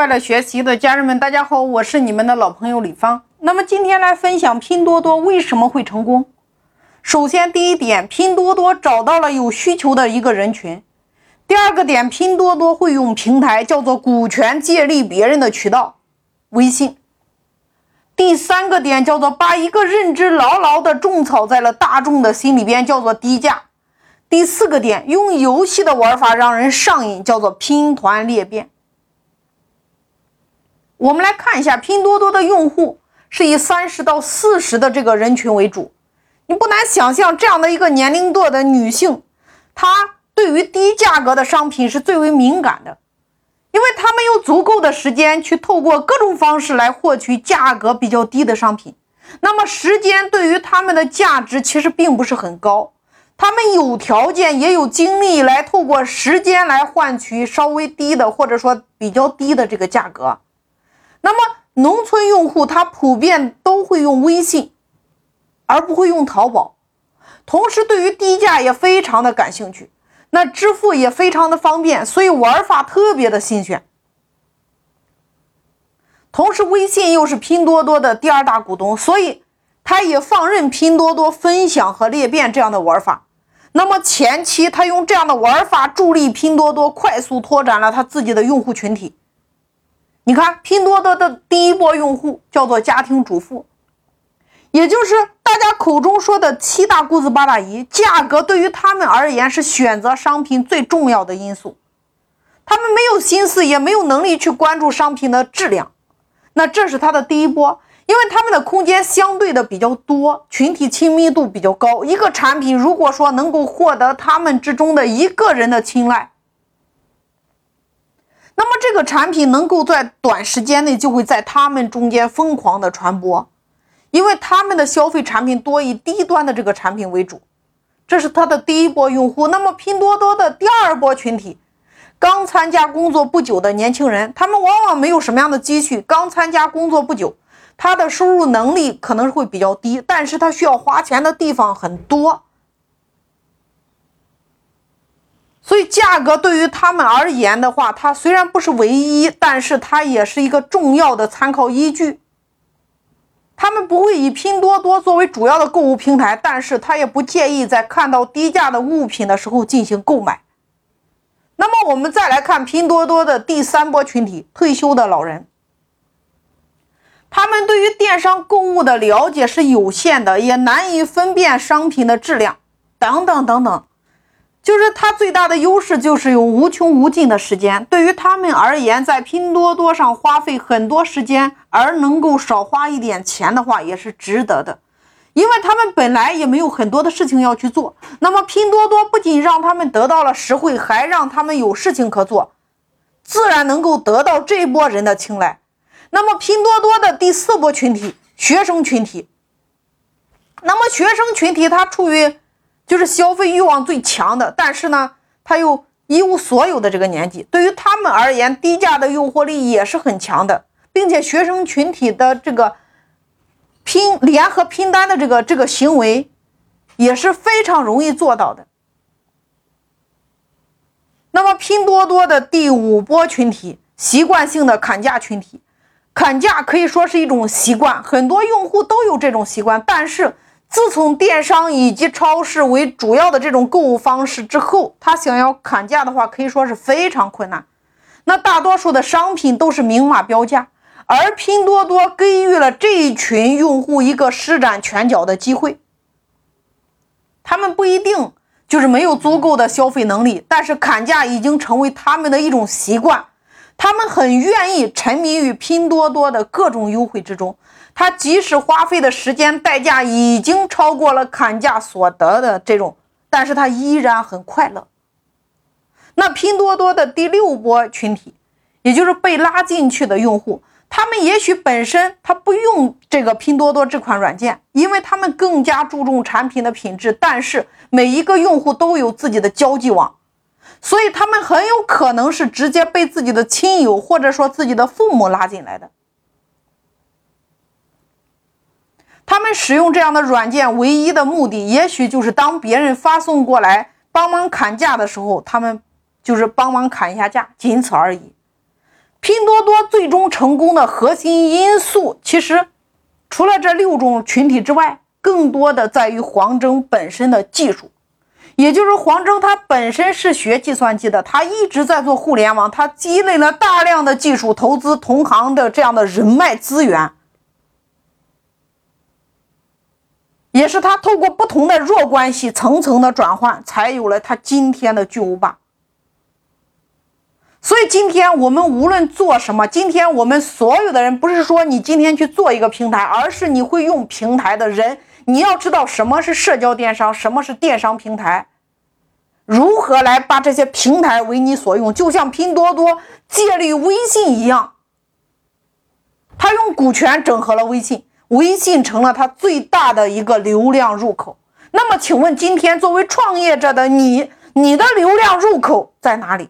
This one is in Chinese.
快乐学习的家人们，大家好，我是你们的老朋友李芳。那么今天来分享拼多多为什么会成功。首先，第一点，拼多多找到了有需求的一个人群。第二个点，拼多多会用平台叫做股权借力别人的渠道，微信。第三个点叫做把一个认知牢牢的种草在了大众的心里边，叫做低价。第四个点，用游戏的玩法让人上瘾，叫做拼团裂变。我们来看一下，拼多多的用户是以三十到四十的这个人群为主。你不难想象，这样的一个年龄段的女性，她对于低价格的商品是最为敏感的，因为她们有足够的时间去透过各种方式来获取价格比较低的商品。那么，时间对于他们的价值其实并不是很高。他们有条件也有精力来透过时间来换取稍微低的或者说比较低的这个价格。那么农村用户他普遍都会用微信，而不会用淘宝。同时对于低价也非常的感兴趣，那支付也非常的方便，所以玩法特别的新鲜。同时微信又是拼多多的第二大股东，所以他也放任拼多多分享和裂变这样的玩法。那么前期他用这样的玩法助力拼多多快速拓展了他自己的用户群体。你看，拼多多的第一波用户叫做家庭主妇，也就是大家口中说的七大姑子八大姨。价格对于他们而言是选择商品最重要的因素，他们没有心思也没有能力去关注商品的质量。那这是他的第一波。因为他们的空间相对的比较多，群体亲密度比较高。一个产品如果说能够获得他们之中的一个人的青睐，那么这个产品能够在短时间内就会在他们中间疯狂的传播，因为他们的消费产品多以低端的这个产品为主。这是他的第一波用户。那么拼多多的第二波群体，刚参加工作不久的年轻人，他们往往没有什么样的积蓄，刚参加工作不久。他的收入能力可能会比较低，但是他需要花钱的地方很多，所以价格对于他们而言的话，它虽然不是唯一，但是它也是一个重要的参考依据。他们不会以拼多多作为主要的购物平台，但是他也不介意在看到低价的物品的时候进行购买。那么我们再来看拼多多的第三波群体：退休的老人。他们对于电商购物的了解是有限的，也难以分辨商品的质量，等等等等。就是它最大的优势就是有无穷无尽的时间。对于他们而言，在拼多多上花费很多时间，而能够少花一点钱的话，也是值得的。因为他们本来也没有很多的事情要去做，那么拼多多不仅让他们得到了实惠，还让他们有事情可做，自然能够得到这波人的青睐。那么拼多多的第四波群体，学生群体。那么学生群体他处于就是消费欲望最强的，但是呢，他又一无所有的这个年纪，对于他们而言，低价的诱惑力也是很强的，并且学生群体的这个拼联合拼单的这个这个行为也是非常容易做到的。那么拼多多的第五波群体，习惯性的砍价群体。砍价可以说是一种习惯，很多用户都有这种习惯。但是自从电商以及超市为主要的这种购物方式之后，他想要砍价的话，可以说是非常困难。那大多数的商品都是明码标价，而拼多多给予了这一群用户一个施展拳脚的机会。他们不一定就是没有足够的消费能力，但是砍价已经成为他们的一种习惯。他们很愿意沉迷于拼多多的各种优惠之中，他即使花费的时间代价已经超过了砍价所得的这种，但是他依然很快乐。那拼多多的第六波群体，也就是被拉进去的用户，他们也许本身他不用这个拼多多这款软件，因为他们更加注重产品的品质，但是每一个用户都有自己的交际网。所以他们很有可能是直接被自己的亲友或者说自己的父母拉进来的。他们使用这样的软件唯一的目的，也许就是当别人发送过来帮忙砍价的时候，他们就是帮忙砍一下价，仅此而已。拼多多最终成功的核心因素，其实除了这六种群体之外，更多的在于黄峥本身的技术。也就是黄峥他本身是学计算机的，他一直在做互联网，他积累了大量的技术、投资、同行的这样的人脉资源，也是他透过不同的弱关系层层的转换，才有了他今天的巨无霸。所以今天我们无论做什么，今天我们所有的人不是说你今天去做一个平台，而是你会用平台的人，你要知道什么是社交电商，什么是电商平台。如何来把这些平台为你所用？就像拼多多借力微信一样，他用股权整合了微信，微信成了他最大的一个流量入口。那么，请问今天作为创业者的你，你的流量入口在哪里？